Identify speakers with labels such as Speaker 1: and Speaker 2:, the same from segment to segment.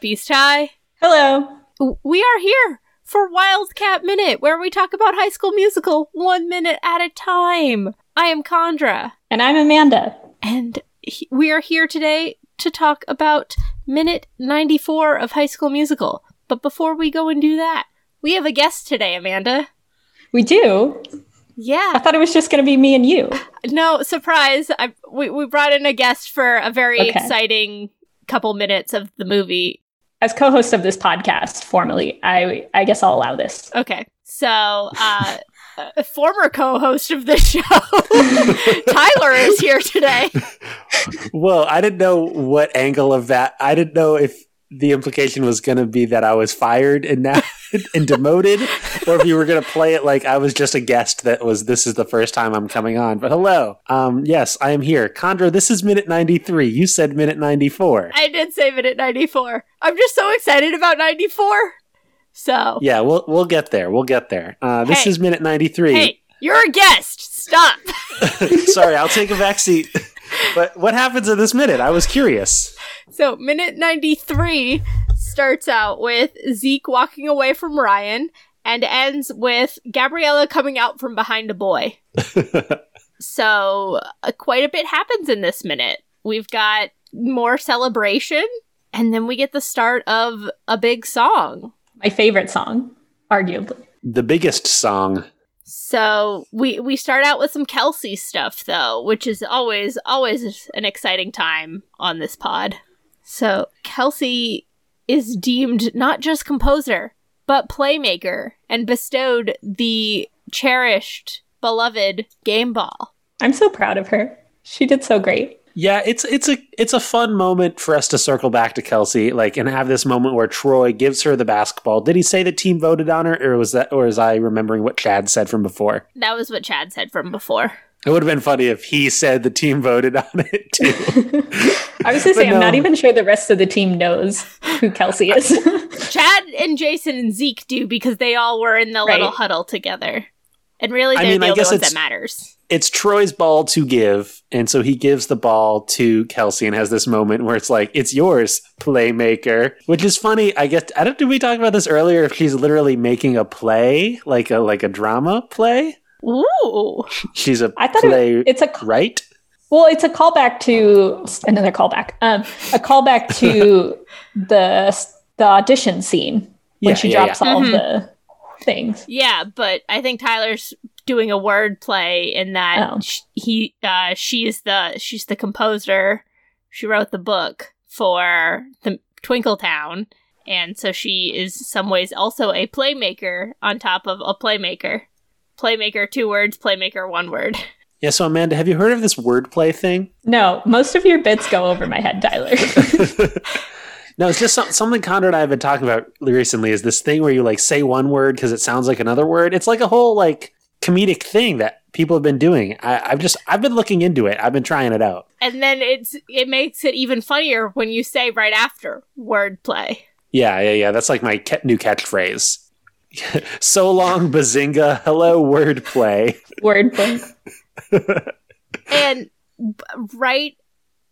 Speaker 1: up, East High?
Speaker 2: Hello.
Speaker 1: We are here for Wildcat Minute, where we talk about High School Musical one minute at a time. I am Condra.
Speaker 2: And I'm Amanda.
Speaker 1: And he- we are here today to talk about minute 94 of High School Musical. But before we go and do that, we have a guest today, Amanda.
Speaker 2: We do.
Speaker 1: Yeah.
Speaker 2: I thought it was just going to be me and you.
Speaker 1: No, surprise. I, we, we brought in a guest for a very
Speaker 2: Okay.
Speaker 1: exciting couple minutes of the movie.
Speaker 2: As co-host of this podcast, formally, I I guess I'll allow this.
Speaker 1: Okay. So, uh, a former co-host of this show, Tyler is here today.
Speaker 3: Well, I didn't know what angle of that. I didn't know if the implication was going to be that I was fired and now and demoted, or if you were going to play it like I was just a guest that was. This is the first time I'm coming on. But hello, um, yes, I am here, Condra. This is minute ninety three. You said minute ninety four.
Speaker 1: I did say minute 94. I'm just so excited about 94. So,
Speaker 3: Yeah, we'll we'll get there. We'll get there. Uh, this
Speaker 1: Hey.
Speaker 3: is minute ninety three.
Speaker 1: hey, you're a guest. Stop.
Speaker 3: Sorry, I'll take a back seat. But what happens in this minute? I was curious.
Speaker 1: So, minute 93 starts out with Zeke walking away from Ryan and ends with Gabriella coming out from behind a boy. So, uh, quite a bit happens in this minute. We've got more celebration, and then we get the start of a big song.
Speaker 2: My favorite song, arguably.
Speaker 3: the biggest song.
Speaker 1: So we we start out with some Kelsey stuff though, which is always always an exciting time on this pod. So Kelsey is deemed not just composer, but playmaker and bestowed the cherished, beloved game ball.
Speaker 2: I'm so proud of her. She did so great.
Speaker 3: Yeah, it's it's a it's a fun moment for us to circle back to Kelsey, like, and have this moment where Troy gives her the basketball. Did he say the team voted on her, or was that, or is I remembering what Chad said from before?
Speaker 1: That was what Chad said from before.
Speaker 3: It would have been funny if he said the team voted on it too.
Speaker 2: I was going to say,
Speaker 3: But
Speaker 2: I'm not even sure the rest of the team knows who Kelsey is.
Speaker 1: Chad and Jason and Zeke do because they all were in the
Speaker 2: Right.
Speaker 1: little huddle together. And really,
Speaker 3: I
Speaker 1: they're
Speaker 3: mean,
Speaker 1: the
Speaker 3: I
Speaker 1: only
Speaker 3: guess
Speaker 1: ones that matters.
Speaker 3: It's Troy's ball to give, and so he gives the ball to Kelsey and has this moment where it's like, "It's yours, playmaker," which is funny. I guess I don't. Did we talk about this earlier? If she's literally making a play, like a like a drama play,
Speaker 1: Ooh.
Speaker 3: she's a
Speaker 2: I thought
Speaker 3: play,
Speaker 2: it, it's a
Speaker 3: right?
Speaker 2: well, it's a callback to another callback. Um, a callback to the the audition scene when
Speaker 3: Yeah,
Speaker 2: she
Speaker 3: yeah,
Speaker 2: drops
Speaker 3: yeah.
Speaker 2: all
Speaker 1: Mhm.
Speaker 2: the things.
Speaker 1: Yeah, but I think Tyler's doing a word play in that
Speaker 2: Oh.
Speaker 1: sh- he uh she's the she's the composer. She wrote the book for the Twinkle Town, and so she is some ways also a playmaker on top of a playmaker. Playmaker two words, playmaker one word.
Speaker 3: Yeah. So Amanda, have you heard of this wordplay thing?
Speaker 2: No, most of your bits go over my head, Tyler.
Speaker 3: no, it's just some, something Conrad and I have been talking about recently. Is this thing where you like say one word because it sounds like another word? It's like a whole like comedic thing that people have been doing. I, I've just I've been looking into it. I've been trying it out.
Speaker 1: And then it's it makes it even funnier when you say right after wordplay.
Speaker 3: Yeah, yeah, yeah. That's like my ca- new catchphrase. so long, bazinga. Hello, wordplay.
Speaker 2: Wordplay.
Speaker 1: And right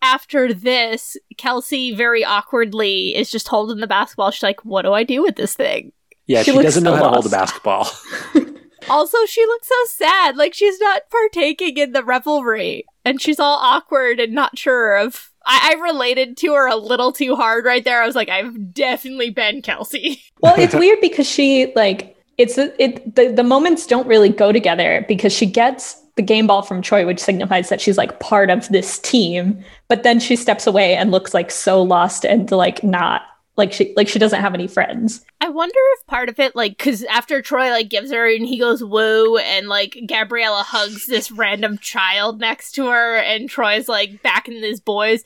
Speaker 1: after this, Kelsey very awkwardly is just holding the basketball. She's like, "What do I do with this thing?"
Speaker 3: Yeah,
Speaker 2: She
Speaker 3: she, doesn't know
Speaker 2: so
Speaker 3: how to hold a basketball.
Speaker 1: Also, she looks so sad, like she's not partaking in the revelry, and she's all awkward and not sure of. I, I related to her a little too hard right there. I was like, I've definitely been Kelsey.
Speaker 2: Well, it's weird because she like it's it the, the moments don't really go together because she gets the game ball from Troy, which signifies that she's like part of this team, but then she steps away and looks like so lost and like not like she like she doesn't have any friends.
Speaker 1: I wonder if part of it, like, because after Troy like gives her and he goes woo, and like Gabriella hugs this random child next to her, and Troy's like back in his boys.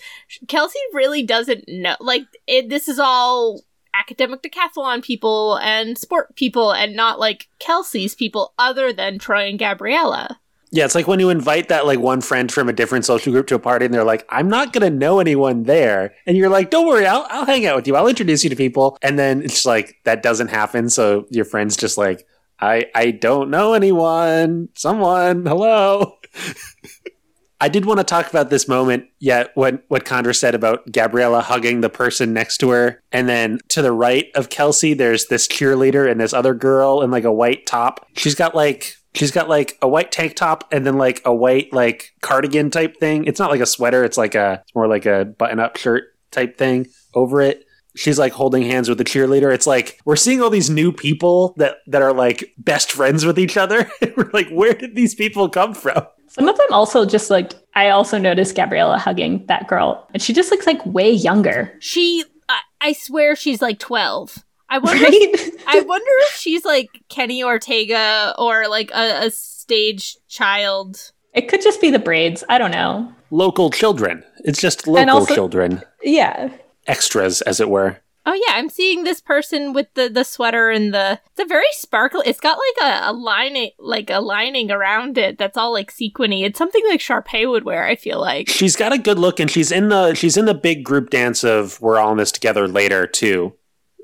Speaker 1: Kelsey really doesn't know. Like, it, this is all academic decathlon people and sport people, and not like Kelsey's people, other than Troy and Gabriella.
Speaker 3: Yeah, it's like when you invite that like one friend from a different social group to a party, and they're like, "I'm not gonna know anyone there," and you're like, "Don't worry, I'll I'll hang out with you. I'll introduce you to people." And then it's like that doesn't happen, so your friend's just like, "I I don't know anyone. Someone, hello." I did want to talk about this moment. Yet, what what Condra said about Gabriella hugging the person next to her, and then to the right of Kelsey, there's this cheerleader and this other girl in like a white top. She's got like she's got like a white tank top and then like a white like cardigan type thing. It's not like a sweater. It's like a it's more like a button up shirt type thing over it she's like holding hands with the cheerleader. It's like we're seeing all these new people that that are like best friends with each other. we're like, where did these people come from?
Speaker 2: Some of them also just like I also noticed Gabriella hugging that girl, and she just looks like way younger.
Speaker 1: She, I, I swear, she's like twelve. I wonder. If, I wonder if she's like Kenny Ortega or like a, a stage child.
Speaker 2: It could just be the braids. I don't know.
Speaker 3: Local children. It's just local also, children.
Speaker 2: Yeah
Speaker 3: extras, as it were.
Speaker 1: Oh yeah, I'm seeing this person with the the sweater and the it's a very sparkly. It's got like a, a lining like a lining around it that's all like sequiny. It's something like Sharpay would wear. I feel like
Speaker 3: she's got a good look, and she's in the she's in the big group dance of "We're all in this together" later too.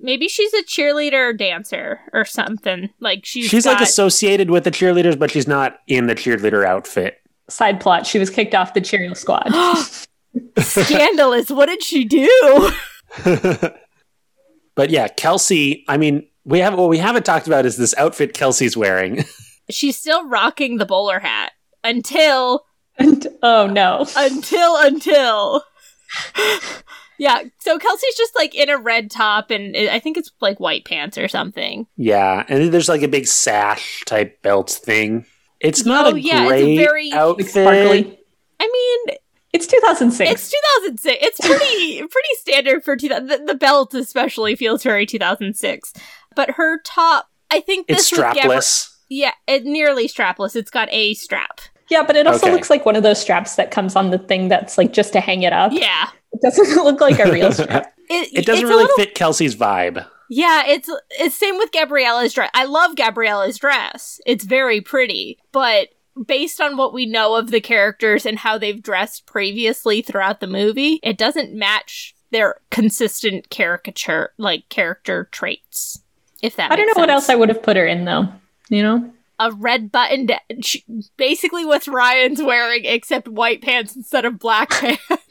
Speaker 1: Maybe she's a cheerleader or dancer or something. Like she's
Speaker 3: she's
Speaker 1: got...
Speaker 3: like associated with the cheerleaders, but she's not in the cheerleader outfit.
Speaker 2: Side plot: She was kicked off the cheerleader squad.
Speaker 1: Scandalous. what did she do?
Speaker 3: but yeah, Kelsey, I mean, we have what we haven't talked about is this outfit Kelsey's wearing.
Speaker 1: She's still rocking the bowler hat until
Speaker 2: and, oh no.
Speaker 1: Until until Yeah, so Kelsey's just like in a red top and I think it's like white pants or something.
Speaker 3: Yeah, and then there's like a big sash type belt thing. It's not oh, a yeah, great it's a very outfit. Sparkly.
Speaker 1: I mean,
Speaker 2: it's 2006.
Speaker 1: It's 2006. It's pretty pretty standard for 2000. The, the, belt especially feels very 2006. But her top, I think
Speaker 3: this it's strapless.
Speaker 1: yeah, it nearly strapless. It's got a strap.
Speaker 2: Yeah, but it also okay. looks like one of those straps that comes on the thing that's like just to hang it up.
Speaker 1: Yeah.
Speaker 2: It doesn't look like a real strap.
Speaker 3: it, it doesn't really little... fit Kelsey's vibe.
Speaker 1: Yeah, it's it's same with Gabriella's dress. I love Gabriella's dress. It's very pretty, but based on what we know of the characters and how they've dressed previously throughout the movie, it doesn't match their consistent caricature, like character traits. If that, I
Speaker 2: don't know
Speaker 1: sense.
Speaker 2: what else I would have put her in though. You know,
Speaker 1: a red button, basically what Ryan's wearing, except white pants instead of black pants.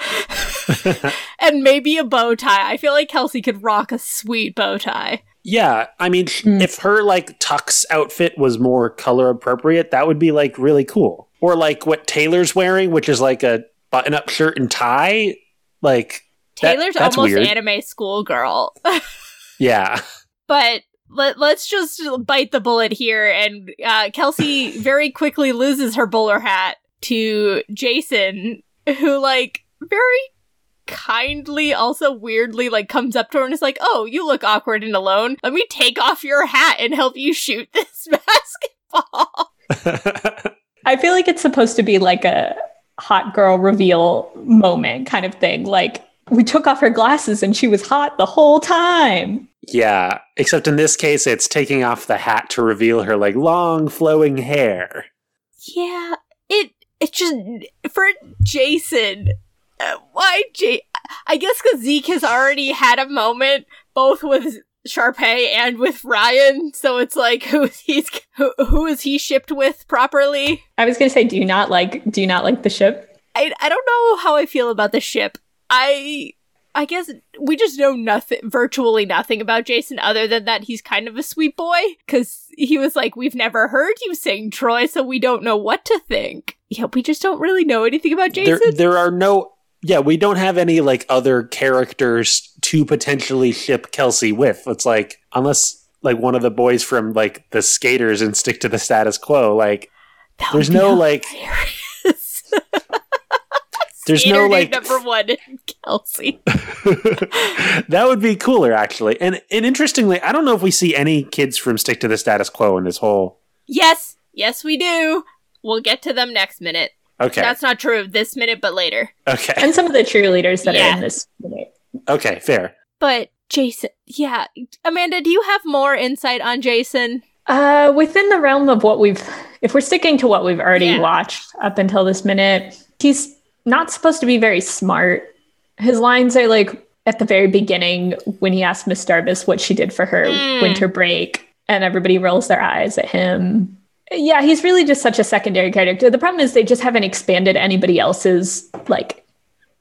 Speaker 1: and maybe a bow tie. I feel like Kelsey could rock a sweet bow tie.
Speaker 3: Yeah, I mean, mm. if her like tux outfit was more color appropriate, that would be like really cool. Or like what Taylor's wearing, which is like a button up shirt and tie. Like
Speaker 1: Taylor's that, almost weird. anime schoolgirl.
Speaker 3: yeah,
Speaker 1: but let, us just bite the bullet here. And uh, Kelsey very quickly loses her bowler hat to Jason, who like very kindly, also weirdly, like comes up to her and is like, "Oh, you look awkward and alone. Let me take off your hat and help you shoot this basketball."
Speaker 2: I feel like it's supposed to be like a hot girl reveal moment kind of thing. Like we took off her glasses and she was hot the whole time.
Speaker 3: Yeah, except in this case, it's taking off the hat to reveal her like long flowing hair.
Speaker 1: Yeah, it it just for Jason why Jay? I guess because Zeke has already had a moment both with Sharpay and with Ryan, so it's like who he's who, who is he shipped with properly?
Speaker 2: I was gonna say, do you not like do you not like the ship?
Speaker 1: I I don't know how I feel about the ship. I I guess we just know nothing, virtually nothing about Jason other than that he's kind of a sweet boy. Cause he was like, we've never heard you sing Troy, so we don't know what to think. Yeah, we just don't really know anything about Jason.
Speaker 3: There, there are no yeah, we don't have any like other characters to potentially ship Kelsey with. It's like unless like one of the boys from like the skaters and stick to the status quo, like there's no like
Speaker 1: There's no like number one, Kelsey.
Speaker 3: that would be cooler, actually. And and interestingly, I don't know if we see any kids from Stick to the Status Quo in this whole.
Speaker 1: Yes, yes, we do. We'll get to them next minute.
Speaker 3: Okay.
Speaker 1: That's not true this minute, but later.
Speaker 3: Okay.
Speaker 2: And some of the cheerleaders that yeah. are in this minute.
Speaker 3: Okay, fair.
Speaker 1: But Jason, yeah. Amanda, do you have more insight on Jason?
Speaker 2: Uh, within the realm of what we've, if we're sticking to what we've already yeah. watched up until this minute, he's not supposed to be very smart. His lines are like at the very beginning when he asked Miss Darbus what she did for her mm. winter break, and everybody rolls their eyes at him Yeah, he's really just such a secondary character. The problem is they just haven't expanded anybody else's like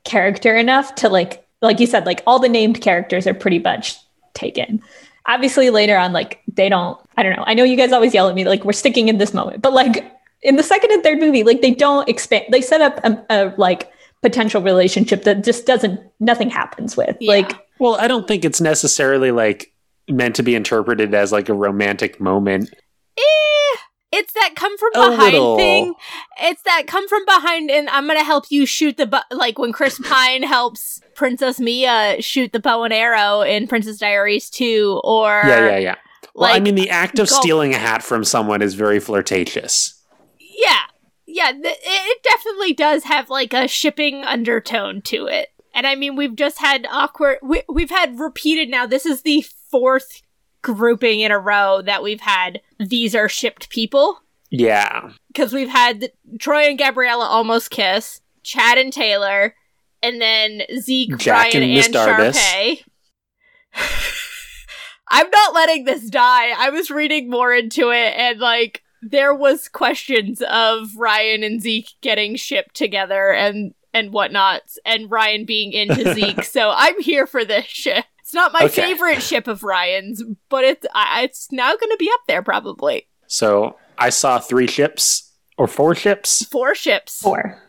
Speaker 2: character enough to like like you said, like all the named characters are pretty much taken. Obviously later on, like they don't I don't know. I know you guys always yell at me like we're sticking in this moment, but like in the second and third movie, like they don't expand they set up a, a like potential relationship that just doesn't nothing happens with.
Speaker 1: Yeah.
Speaker 2: Like
Speaker 3: Well, I don't think it's necessarily like meant to be interpreted as like a romantic moment.
Speaker 1: Eh, it's that come from
Speaker 3: A
Speaker 1: behind
Speaker 3: little.
Speaker 1: thing. It's that come from behind, and I'm gonna help you shoot the bu- like when Chris Pine helps Princess Mia shoot the bow and arrow in Princess Diaries 2, or
Speaker 3: Yeah, yeah, yeah. Well, I mean, the act of stealing a hat from someone is very flirtatious.
Speaker 1: yeah, yeah. Th- it it definitely does have like a shipping undertone to it, and I mean we've just had awkward. We- we've had repeated now. This is the fourth grouping in a row that we've had. These are shipped people.
Speaker 3: Yeah.
Speaker 1: because we've had Troy and Gabriella almost kiss, Chad and Taylor, and then Zeke,
Speaker 3: Jack
Speaker 1: Ryan,
Speaker 3: and Miss
Speaker 1: and. I'm not letting this die. I was reading more into it, and like there was questions of Ryan and Zeke getting shipped together and and whatnot, and Ryan being into Zeke. So I'm here for this ship. It's not my
Speaker 3: Okay.
Speaker 1: favorite ship of Ryan's, but it's it's now going to be up there probably.
Speaker 3: So I saw three ships or four ships.
Speaker 1: Four ships.
Speaker 2: four.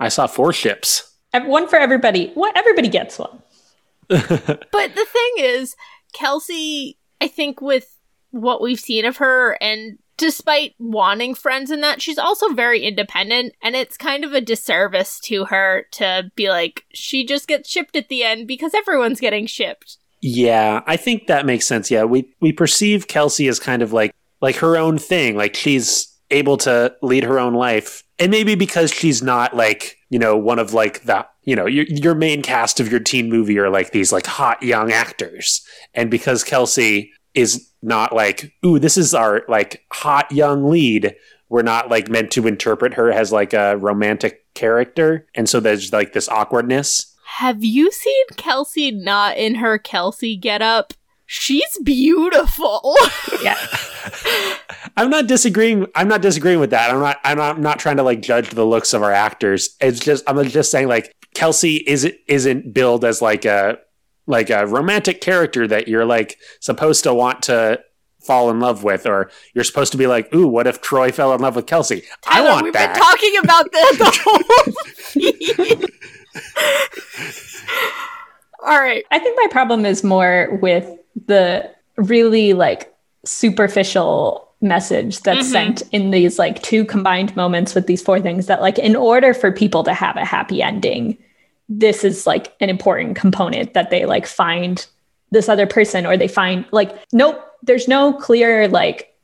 Speaker 3: I saw four ships.
Speaker 2: One for everybody. What everybody gets one.
Speaker 1: But the thing is, Kelsey, I think with what we've seen of her, and despite wanting friends in that, she's also very independent, and it's kind of a disservice to her to be like, she just gets shipped at the end because everyone's getting shipped.
Speaker 3: Yeah, I think that makes sense. Yeah, we we perceive Kelsey as kind of like like her own thing. Like she's able to lead her own life, and maybe because she's not like you know one of like the you know your your main cast of your teen movie are like these like hot young actors, and because Kelsey is not like ooh this is our like hot young lead. We're not like meant to interpret her as like a romantic character, and so there's like this awkwardness.
Speaker 1: Have you seen Kelsey not in her Kelsey getup? She's beautiful.
Speaker 2: Yeah.
Speaker 3: I'm not disagreeing. I'm not disagreeing with that. I'm not. I'm not, I'm not trying to like judge the looks of our actors. It's just. I'm just saying like Kelsey isn't isn't billed as like a like a romantic character that you're like supposed to want to fall in love with, or you're supposed to be like, ooh, what if Troy fell in love with Kelsey?
Speaker 1: Tyler,
Speaker 3: I want
Speaker 1: we've
Speaker 3: that.
Speaker 1: been talking about this the whole All right.
Speaker 2: I think my problem is more with the really like superficial message that's
Speaker 1: Mhm.
Speaker 2: sent in these like two combined moments with these four things that like in order for people to have a happy ending this is like an important component that they like find this other person or they find like nope there's no clear like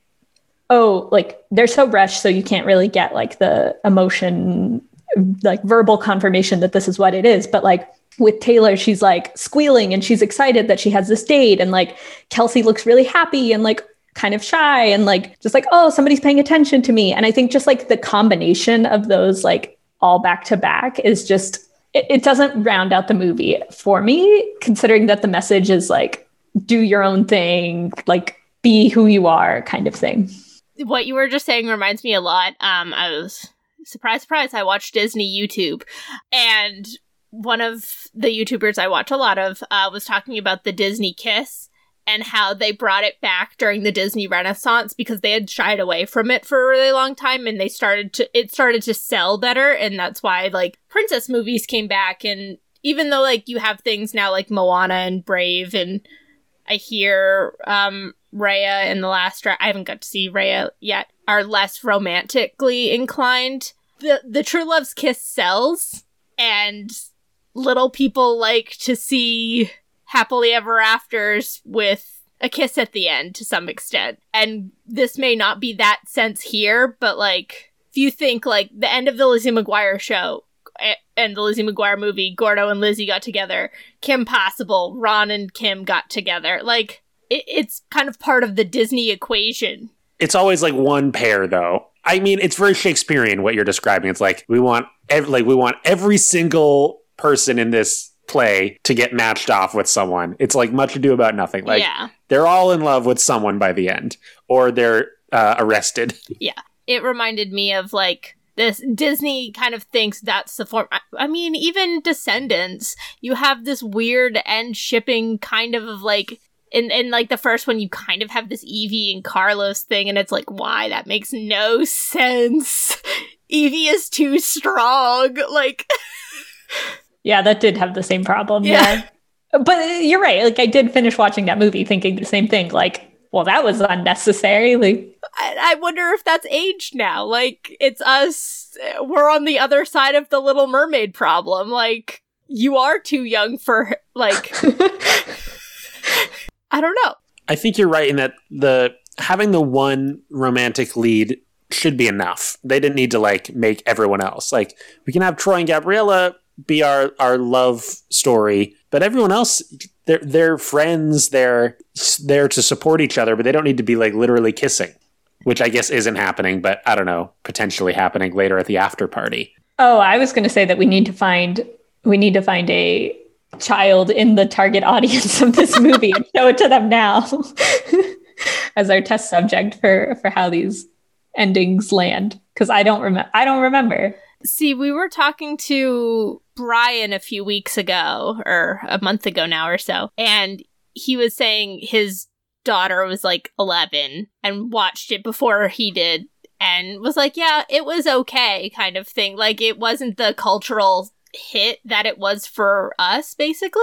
Speaker 2: oh like they're so rushed so you can't really get like the emotion like verbal confirmation that this is what it is but like with Taylor, she's like squealing and she's excited that she has this date. And like Kelsey looks really happy and like kind of shy and like just like, oh, somebody's paying attention to me. And I think just like the combination of those like all back to back is just, it, it doesn't round out the movie for me, considering that the message is like, do your own thing, like be who you are kind of thing.
Speaker 1: what you were just saying reminds me a lot. Um, I was surprise, surprise. I watched Disney YouTube, and one of the YouTubers I watch a lot of uh, was talking about the Disney kiss and how they brought it back during the Disney Renaissance because they had shied away from it for a really long time, and they started to it started to sell better, and that's why like princess movies came back, and even though like you have things now like Moana and Brave and I hear um Raya in the last I haven't got to see Raya yet are less romantically inclined. The the True Love's kiss sells and little people like to see happily ever afters with a kiss at the end to some extent. And this may not be that sense here, but like if you think like the end of the Lizzie McGuire show and the Lizzie McGuire movie, Gordo and Lizzie got together, Kim Possible, Ron and Kim got together. Like it, it's kind of part of the Disney equation.
Speaker 3: it's always like one pair though. I mean, it's very Shakespearean what you're describing. It's like we want ev- like we want every single person in this play to get matched off with someone. It's like much ado about nothing. Like
Speaker 1: yeah.
Speaker 3: they're all in love with someone by the end, or they're uh, arrested.
Speaker 1: Yeah, it reminded me of like this Disney kind of thinks that's the form. I, mean, even Descendants, you have this weird end shipping kind of of like in in like the first one, you kind of have this Evie and Carlos thing, and it's like, why? That makes no sense. Evie is too strong. Like,
Speaker 2: Yeah, that did have the same problem.
Speaker 1: Yeah.
Speaker 2: Yeah. But you're right. Like I did finish watching that movie thinking the same thing. Like, well, that was unnecessary. Like
Speaker 1: I, I wonder if that's aged now. Like, it's us. We're on the other side of the Little Mermaid problem. Like, you are too young for like. I don't know.
Speaker 3: I think you're right in that the having the one romantic lead should be enough. They didn't need to like make everyone else. Like we can have Troy and Gabriella be our our love story, but everyone else they're they're friends, they're there to support each other, but they don't need to be like literally kissing, which I guess isn't happening, but I don't know, potentially happening later at the after party.
Speaker 2: Oh, I was going to say that we need to find we need to find a child in the target audience of this movie and show it to them now as our test subject for for how these endings land because I don't remember I don't remember.
Speaker 1: See, we were talking to Brian a few weeks ago, or a month ago now or so, and he was saying his daughter was like 11 and watched it before he did and was like, yeah, it was okay, kind of thing. Like, it wasn't the cultural hit that it was for us, basically.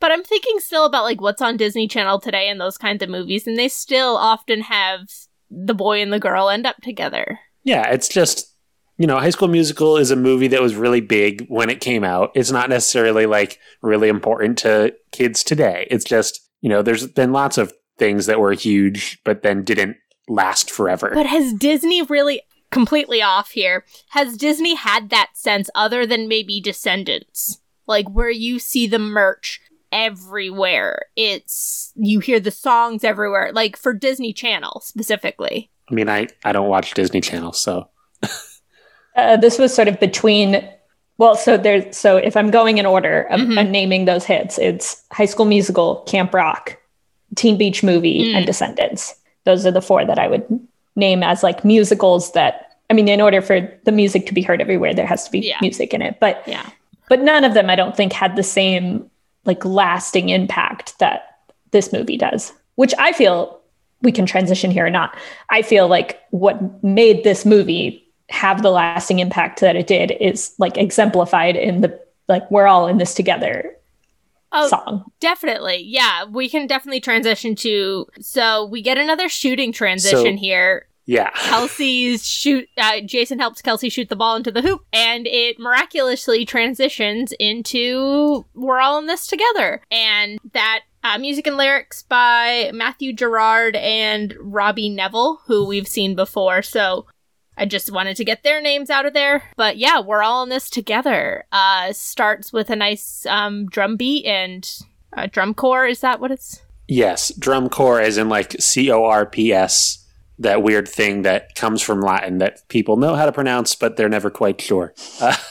Speaker 1: But I'm thinking still about like what's on Disney Channel today and those kinds of movies, and they still often have the boy and the girl end up together.
Speaker 3: Yeah, it's just you know, High School Musical is a movie that was really big when it came out. It's not necessarily like really important to kids today. It's just, you know, there's been lots of things that were huge but then didn't last forever.
Speaker 1: But has Disney really completely off here? Has Disney had that sense other than maybe Descendants? Like where you see the merch everywhere. It's you hear the songs everywhere. Like for Disney Channel specifically.
Speaker 3: I mean, I I don't watch Disney Channel, so
Speaker 2: Uh, this was sort of between well so there's so if i'm going in order of,
Speaker 1: Mhm.
Speaker 2: of naming those hits it's high school musical camp rock teen beach movie
Speaker 1: Mm.
Speaker 2: and descendants those are the four that i would name as like musicals that i mean in order for the music to be heard everywhere there has to be
Speaker 1: Yeah.
Speaker 2: music in it but
Speaker 1: Yeah.
Speaker 2: but none of them i don't think had the same like lasting impact that this movie does which i feel we can transition here or not i feel like what made this movie have the lasting impact that it did is like exemplified in the like we're all in this together
Speaker 1: Oh,
Speaker 2: song
Speaker 1: definitely. Yeah, we can definitely transition to so we get another shooting transition
Speaker 3: So-
Speaker 1: here.
Speaker 3: yeah.
Speaker 1: Kelsey's shoot. Uh, Jason helps Kelsey shoot the ball into the hoop, and it miraculously transitions into "We're all in this together." And that uh, music and lyrics by Matthew Gerrard and Robbie Nevil, who we've seen before. So I just wanted to get their names out of there. But yeah, we're all in this together. Uh, starts with a nice um, drum beat and uh, drum corps. Is that what it's?
Speaker 3: Yes, drum corps as in like C O R P S, that weird thing that comes from Latin that people know how to pronounce but they're never quite sure. Uh,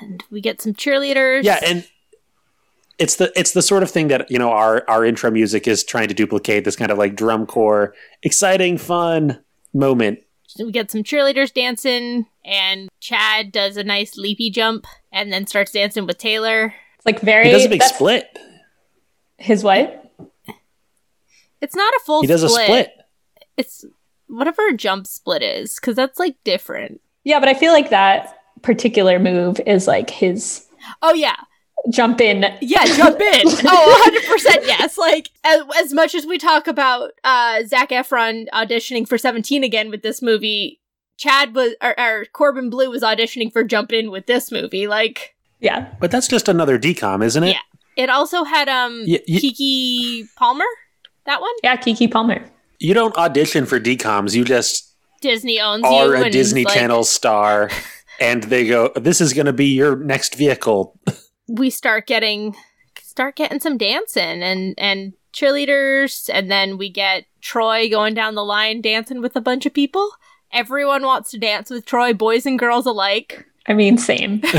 Speaker 1: And we get some cheerleaders.
Speaker 3: yeah, and it's the it's the sort of thing that you know our our intro music is trying to duplicate this kind of like drum corps, exciting, fun moment.
Speaker 1: We get some cheerleaders dancing, and Chad does a nice leapy jump and then starts dancing with Taylor.
Speaker 2: it's like very
Speaker 3: He does a big split.
Speaker 2: his what
Speaker 1: It's not a full
Speaker 3: He does a split.
Speaker 1: It's whatever a jump split is, because that's like different.
Speaker 2: yeah but i feel like that particular move is like his
Speaker 1: Oh, yeah.
Speaker 2: Jump in
Speaker 1: Yeah, jump in. oh, 100% yes. Like, as, as much as we talk about uh, Zac Efron auditioning for 17 again with this movie, Chad was, or, or Corbin Bleu was auditioning for Jump In with this movie. Like,
Speaker 2: yeah
Speaker 3: But that's just another DCOM, isn't it?
Speaker 1: Yeah. it also had um
Speaker 3: Y- y-
Speaker 1: Keke Palmer, that one?
Speaker 2: yeah keke palmer
Speaker 3: You don't audition for DCOMs. You just
Speaker 1: Disney owns
Speaker 3: are
Speaker 1: you.
Speaker 3: a Disney
Speaker 1: like,
Speaker 3: Channel star, and they go, "This is going to be your next vehicle."
Speaker 1: we start getting start getting some dancing and and cheerleaders and then we get Troy going down the line dancing with a bunch of people. Everyone wants to dance with Troy, boys and girls alike.
Speaker 2: i mean same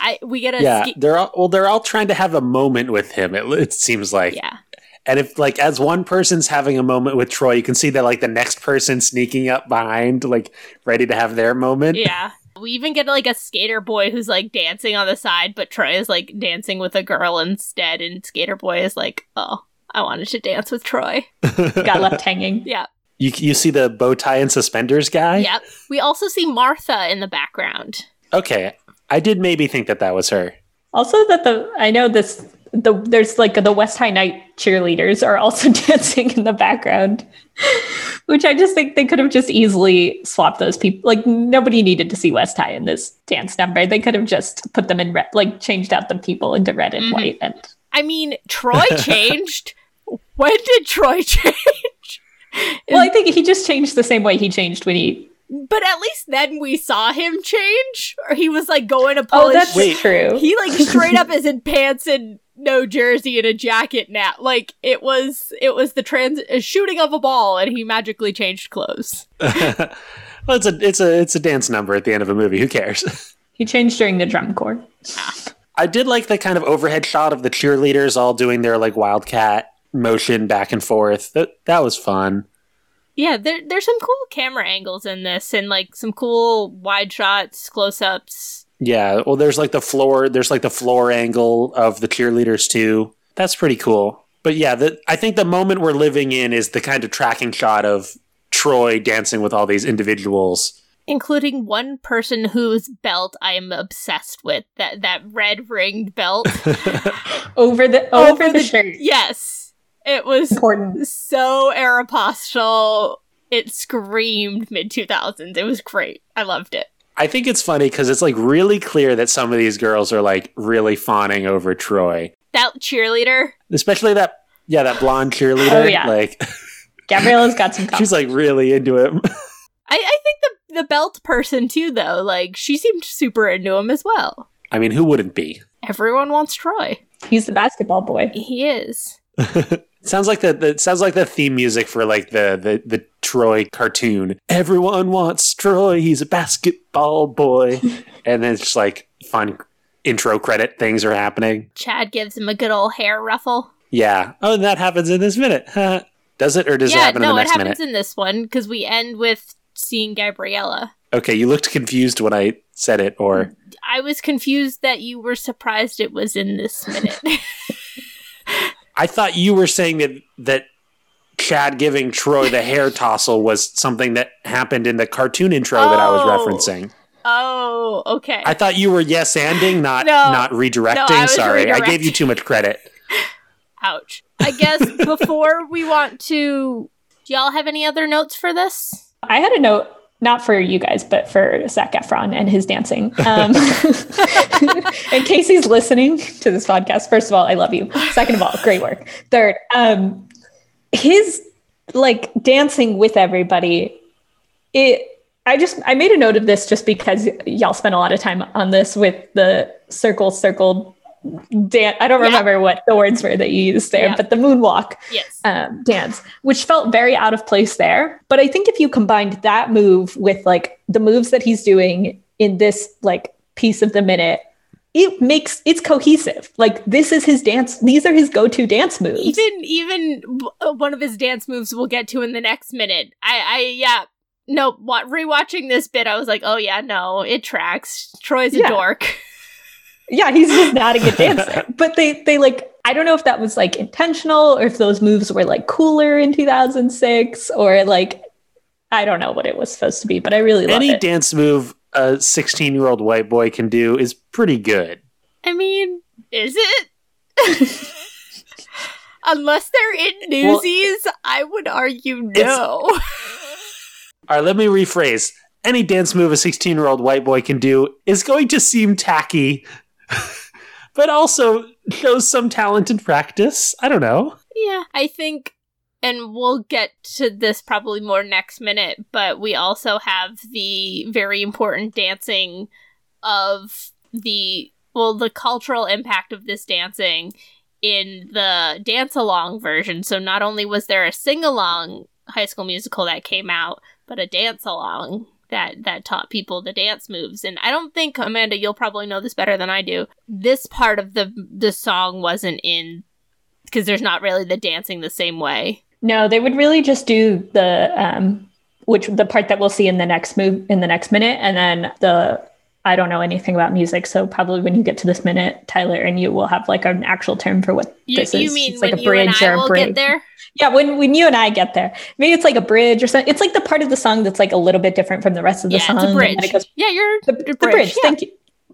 Speaker 1: I we get a
Speaker 3: yeah,
Speaker 1: ski-
Speaker 3: they're all well. They're all trying to have a moment with him. It, it seems like,
Speaker 1: yeah.
Speaker 3: And if like as one person's having a moment with Troy, you can see that like the next person sneaking up behind, like ready to have their moment.
Speaker 1: Yeah. We even get like a skater boy who's like dancing on the side, but Troy is like dancing with a girl instead, and skater boy is like, oh, I wanted to dance with Troy.
Speaker 2: Got left hanging.
Speaker 1: Yeah.
Speaker 3: You you see the bow tie and suspenders guy?
Speaker 1: Yep. We also see Martha in the background.
Speaker 3: Okay. I did maybe think that that was her.
Speaker 2: Also, that the I know this the there's like the West High Knight cheerleaders are also dancing in the background, which I just think they could have just easily swapped those people. Like nobody needed to see West High in this dance number. They could have just put them in red, like changed out the people into red and
Speaker 1: Mhm.
Speaker 2: white. And
Speaker 1: I mean, Troy changed. when did Troy change?
Speaker 2: well, I think he just changed the same way he changed when he.
Speaker 1: But at least then we saw him change, or he was like going to pull
Speaker 2: Oh,
Speaker 1: his
Speaker 2: that's
Speaker 3: Wait.
Speaker 2: true.
Speaker 1: he like straight up is in pants and no jersey and a jacket now. Like it was it was the trans a shooting of a ball and he magically changed clothes.
Speaker 3: well, it's a it's a it's a dance number at the end of a movie. Who cares?
Speaker 2: he changed during the drum corps.
Speaker 3: I did like the kind of overhead shot of the cheerleaders all doing their like wildcat motion back and forth. That that was fun.
Speaker 1: Yeah, there there's some cool camera angles in this and like some cool wide shots, close ups.
Speaker 3: Yeah. Well, there's like the floor. There's like the floor angle of the cheerleaders too. That's pretty cool. But yeah, the, I think the moment we're living in is the kind of tracking shot of Troy dancing with all these individuals.
Speaker 1: Including one person whose belt I am obsessed with. That that red ringed belt.
Speaker 2: Over the over, the, shirt.
Speaker 1: yes. It was
Speaker 2: Important.
Speaker 1: so Aeropostale. It screamed mid 2000s. It was great. I loved it.
Speaker 3: I think it's funny because it's like really clear that some of these girls are like really fawning over Troy,
Speaker 1: That cheerleader.
Speaker 3: especially that yeah that blonde cheerleader.
Speaker 2: Oh, yeah.
Speaker 3: Like
Speaker 2: Gabriella's got some.
Speaker 3: she's like really into him.
Speaker 1: I, I think the the belt person too though, like she seemed super into him as well.
Speaker 3: I mean, who wouldn't be?
Speaker 1: Everyone wants Troy.
Speaker 2: He's the basketball boy.
Speaker 1: He is.
Speaker 3: Sounds like the, the sounds like the theme music for like the, the the Troy cartoon. Everyone wants Troy. He's a basketball boy, and then it's just like fun intro credit things are happening.
Speaker 1: Chad gives him a good old hair ruffle.
Speaker 3: Yeah. Oh, and that happens in this minute. does it, or does it happen
Speaker 1: no,
Speaker 3: in the
Speaker 1: it
Speaker 3: next
Speaker 1: happens
Speaker 3: minute?
Speaker 1: in this one because we end with seeing Gabriella.
Speaker 3: Okay, you looked confused when I said it, or
Speaker 1: I was confused that you were surprised it was in this minute.
Speaker 3: I thought you were saying that that Chad giving Troy the hair tossle was something that happened in the cartoon intro that I was
Speaker 1: Oh.
Speaker 3: referencing.
Speaker 1: oh, okay.
Speaker 3: I thought you were yes anding, not
Speaker 1: No.
Speaker 3: not redirecting.
Speaker 1: No, I was
Speaker 3: Sorry, I gave you too much credit.
Speaker 1: Ouch. I guess before we want to, do y'all have any other notes for this?
Speaker 2: I had a note, not for you guys, but for Zac Efron and his dancing. Um, in listening to this podcast, first of all, I love you. Second of all, great work. Third, um, his like dancing with everybody. It. I just I made a note of this just because y'all spent a lot of time on this with the circle circle dance. I don't
Speaker 1: Yeah.
Speaker 2: remember what the words were that you used there,
Speaker 1: Yeah.
Speaker 2: but the moonwalk
Speaker 1: Yes.
Speaker 2: um, dance, which felt very out of place there. But I think if you combined that move with like the moves that he's doing in this like piece of the minute, it makes it's cohesive. Like this is his dance; these are his go-to dance moves.
Speaker 1: even even uh, one of his dance moves we'll get to in the next minute i i yeah no what rewatching this bit i was like oh yeah no it tracks troy's a
Speaker 2: Yeah.
Speaker 1: dork
Speaker 2: yeah, he's just not a good dancer. but they they like I don't know if that was like intentional or if those moves were like cooler in 2006 or like I don't know what it was supposed to be, but I really love
Speaker 3: Any
Speaker 2: it.
Speaker 3: dance move a 16 year old white boy can do is pretty good.
Speaker 1: i mean is it unless they're in
Speaker 3: Well,
Speaker 1: newsies i would argue no
Speaker 3: All right, let me rephrase. Any dance move a 16 year old white boy can do is going to seem tacky, but also shows some talent and practice. I don't know.
Speaker 1: Yeah, I think, and we'll get to this probably more next minute, but we also have the very important dancing of the, well, the cultural impact of this dancing in the dance along version. So not only was there a sing along high school musical that came out, but a dance along. That, that taught people the dance moves. And i don't think amanda you'll probably know this better than i do. This part of the the song wasn't in because there's not really the dancing the same way.
Speaker 2: No, they would really just do the um which the part that we'll see in the next move in the next minute. And then the I don't know anything about music, so probably when you get to this minute, Tyler and you will have like an actual term for what
Speaker 1: You,
Speaker 2: this
Speaker 1: you
Speaker 2: is.
Speaker 1: mean
Speaker 2: It's
Speaker 1: when
Speaker 2: like a
Speaker 1: you and
Speaker 2: bridge
Speaker 1: I
Speaker 2: or a
Speaker 1: will
Speaker 2: break.
Speaker 1: get there?
Speaker 2: Yeah, when when you and I get there, maybe it's like a bridge or something. It's like the part of the song that's like a little bit different from the rest of the
Speaker 1: Yeah,
Speaker 2: song.
Speaker 1: it's a bridge.
Speaker 2: goes-
Speaker 1: yeah, you're
Speaker 2: the,
Speaker 1: the
Speaker 2: the bridge.
Speaker 1: yeah.
Speaker 2: Thank you,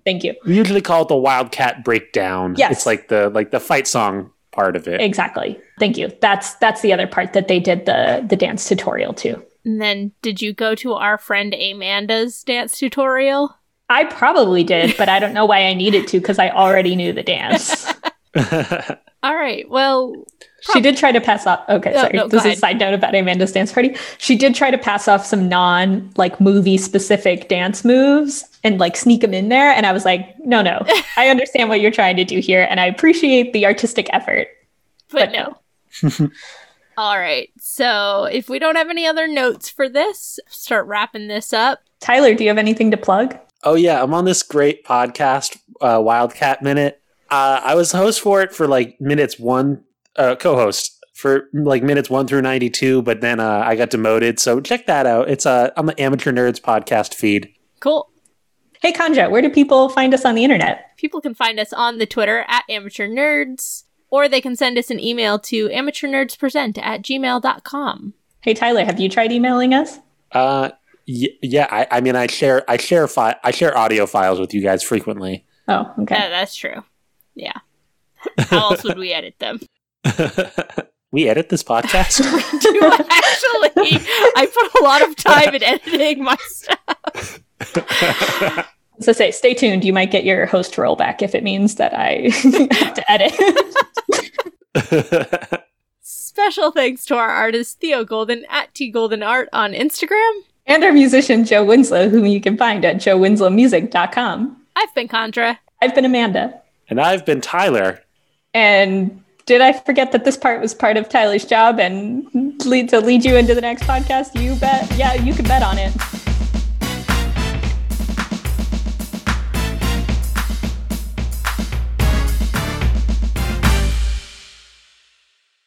Speaker 2: thank you.
Speaker 3: We usually call it the Wildcat breakdown.
Speaker 2: Yes.
Speaker 3: It's like the like the fight song part of it.
Speaker 2: Exactly. Thank you. That's that's the other part that they did the the dance tutorial to.
Speaker 1: And then, did you go to our friend Amanda's dance tutorial?
Speaker 2: I probably did, but I don't know why I needed to because I already knew the dance.
Speaker 1: All right. Well,
Speaker 2: She did try to pass off. Okay,
Speaker 1: No,
Speaker 2: sorry.
Speaker 1: no, go
Speaker 2: this is a side note about Amanda's dance party. She did try to pass off some non like movie specific dance moves and like sneak them in there. And I was like, no, no, I understand what you're trying to do here, and I appreciate the artistic effort.
Speaker 1: but,
Speaker 2: But
Speaker 1: no. All right. So, if we don't have any other notes for this, start wrapping this up.
Speaker 2: Tyler, do you have anything to plug?
Speaker 3: Oh yeah, I'm on this great podcast, uh, Wildcat Minute. Uh, I was host for it for like minutes one, uh, co-host for like minutes one through ninety two, but then uh, I got demoted. So check that out. It's uh, on the Amateur Nerds podcast feed.
Speaker 1: Cool.
Speaker 2: Hey, Kanja, where do people find us on the internet?
Speaker 1: People can find us on the Twitter at Amateur Nerds, or they can send us an email to amateurnerdspresent at gmail.com.
Speaker 2: Hey, Tyler, have you tried emailing us?
Speaker 3: Uh, y- yeah, I, I mean, I share, I share, fi- I share audio files with you guys frequently.
Speaker 2: Oh, okay.
Speaker 1: Yeah, that's true. Yeah. How else would we edit them?
Speaker 3: we edit this podcast.
Speaker 1: we Do actually. I put a lot of time in editing my stuff.
Speaker 2: So say, stay tuned. You might get your host role back if it means that I have to edit.
Speaker 1: Special thanks to our artist Theo Golden at T Golden Art on Instagram.
Speaker 2: And our musician, Joe Winslow, whom you can find at joewinslowmusic.com.
Speaker 1: I've been Contra.
Speaker 2: I've been Amanda.
Speaker 3: and I've been Tyler.
Speaker 2: And did I forget that this part was part of Tyler's job and lead to lead you into the next podcast? You bet. Yeah, you can bet on it.